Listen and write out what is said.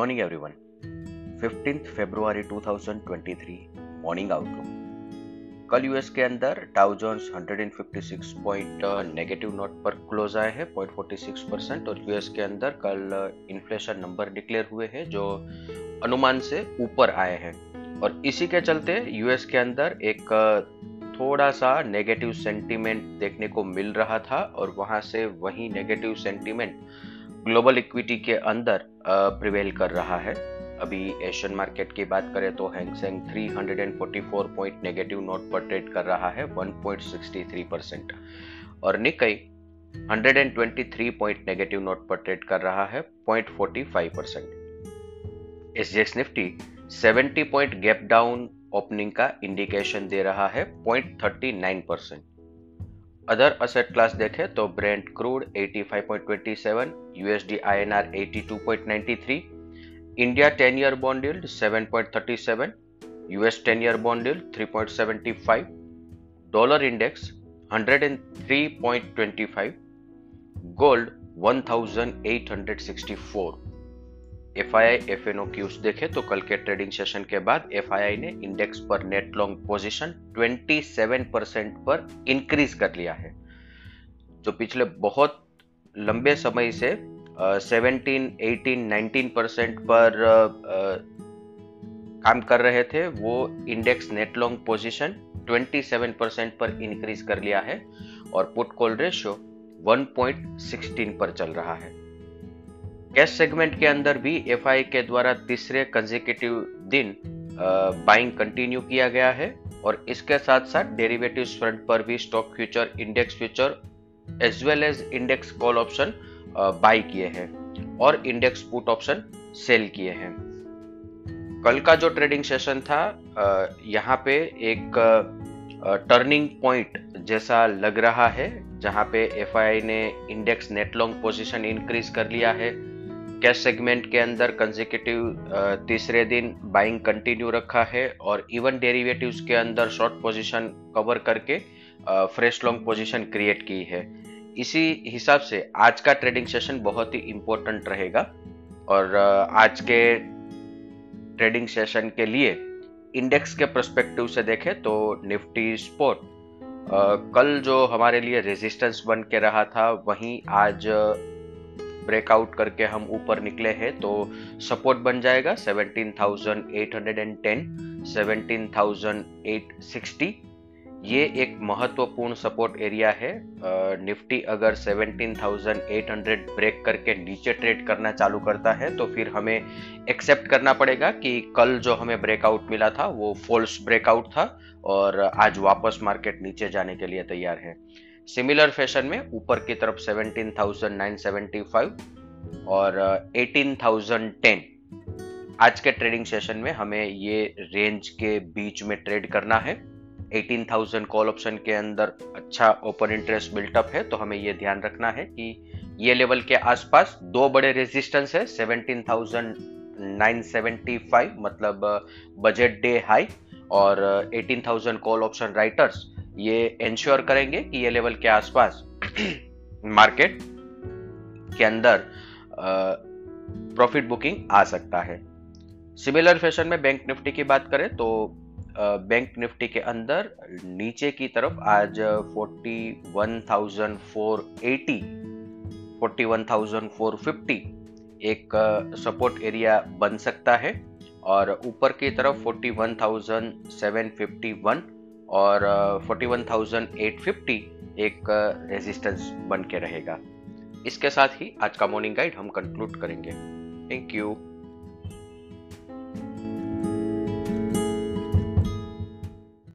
Morning everyone 15th फरवरी 2023 morning outlook कल US के अंदर Dow Jones 156 point negative note पर क्लोज आए हैं 0.46 परसेंट और यूएस के अंदर कल इन्फ्लेशन नंबर डिक्लेयर हुए हैं जो अनुमान से ऊपर आए हैं। और इसी के चलते यूएस के अंदर एक थोड़ा सा नेगेटिव सेंटीमेंट देखने को मिल रहा था, और वहाँ से वही नेगेटिव सेंटीमेंट ग्लोबल इक्विटी के अंदर प्रिवेल कर रहा है। अभी एशियन मार्केट की बात करें तो Hang Seng 344 point negative note पर ट्रेड कर रहा है 1.63 परसेंट और निकई 123 पॉइंट नेगेटिव नोट पर ट्रेड कर रहा है 0.45 percent SGX Nifty 70 point gap down opening का इंडिकेशन दे रहा है 0.39 परसेंट अदर असेट क्लास देखें तो Brent crude 85.27 USD INR 82.93 India 10 year bond yield 7.37 US 10 year bond yield 3.75 dollar index 103.25 gold 1864 F I I F N O cues देखे तो कल के ट्रेडिंग सेशन के बाद एफ़ आई आई ने इंडेक्स पर नेट लॉन्ग पोजीशन 27 परसेंट पर increase कर लिया है। जो पिछले बहुत लंबे समय से सेवनटीन एटीन नाइनटीन परसेंट पर काम कर रहे थे, वो index net long position 27 percent पर इंक्रीज कर लिया है और पुट कॉल रेशियो 1.16 पर चल रहा है। कैश सेगमेंट के अंदर भी एफ़ के द्वारा तीसरे कंजिक्यूटिव दिन बाइंग कंटिन्यू किया गया है और इसके साथ साथ डेरिवेटिव फ्रंट पर भी stock future index future as well as index call option buy किए हैं और इंडेक्स पुट ऑप्शन सेल किए हैं। कल का जो ट्रेडिंग सेशन था यहाँ पे एक टर्निंग पॉइंट जैसा लग रहा है, जहाँ पे एफ़ ने index net long position increase कर लिया है। कैश सेगमेंट के अंदर कंजिक्यूटिव तीसरे दिन बाइंग कंटिन्यू रखा है और इवन डेरिवेटिव्स के अंदर शॉर्ट पोजीशन कवर करके फ्रेश लॉन्ग पोजीशन क्रिएट की है। इसी हिसाब से आज का ट्रेडिंग सेशन बहुत ही इम्पोर्टेंट रहेगा और आज के ट्रेडिंग सेशन के लिए इंडेक्स के प्रस्पेक्टिव से देखें तो निफ्टी स्पोर्ट कल जो हमारे लिए रेजिस्टेंस बन के रहा था, वहीं आज ब्रेकआउट करके हम ऊपर निकले हैं तो सपोर्ट बन जाएगा 17,810 17,860 ये एक महत्वपूर्ण सपोर्ट एरिया है। निफ्टी अगर 17,800 ब्रेक करके नीचे ट्रेड करना चालू करता है तो फिर हमें एक्सेप्ट करना पड़ेगा कि कल जो हमें ब्रेकआउट मिला था वो फॉल्स ब्रेकआउट था और आज वापस मार्केट नीचे जाने के लिए तैयार है। सिमिलर फ़ैशन में ऊपर की तरफ़ 17,975 और 18,010 आज के ट्रेडिंग सेशन में हमें ये रेंज के बीच में ट्रेड करना है। 18,000 कॉल ऑप्शन के अंदर अच्छा ओपन इंटरेस्ट बिल्टअप है तो हमें ये ध्यान रखना है कि ये लेवल के आसपास दो बड़े रेजिस्टेंस है 17,975 मतलब बजट डे हाई और 18,000 कॉल ऑप्शन राइटर्स ये इंश्योर करेंगे कि ये लेवल के आसपास मार्केट के अंदर प्रॉफिट बुकिंग आ सकता है। सिमिलर फ़ैशन में बैंक निफ्टी की बात करें तो बैंक निफ्टी के अंदर नीचे की तरफ़ आज 41,480 41,450 एक सपोर्ट एरिया बन सकता है और ऊपर की तरफ़ 41,751 और 41,850 एक रेजिस्टेंस बन के रहेगा। इसके साथ ही आज का मॉर्निंग गाइड हम कंक्लूड करेंगे। Thank you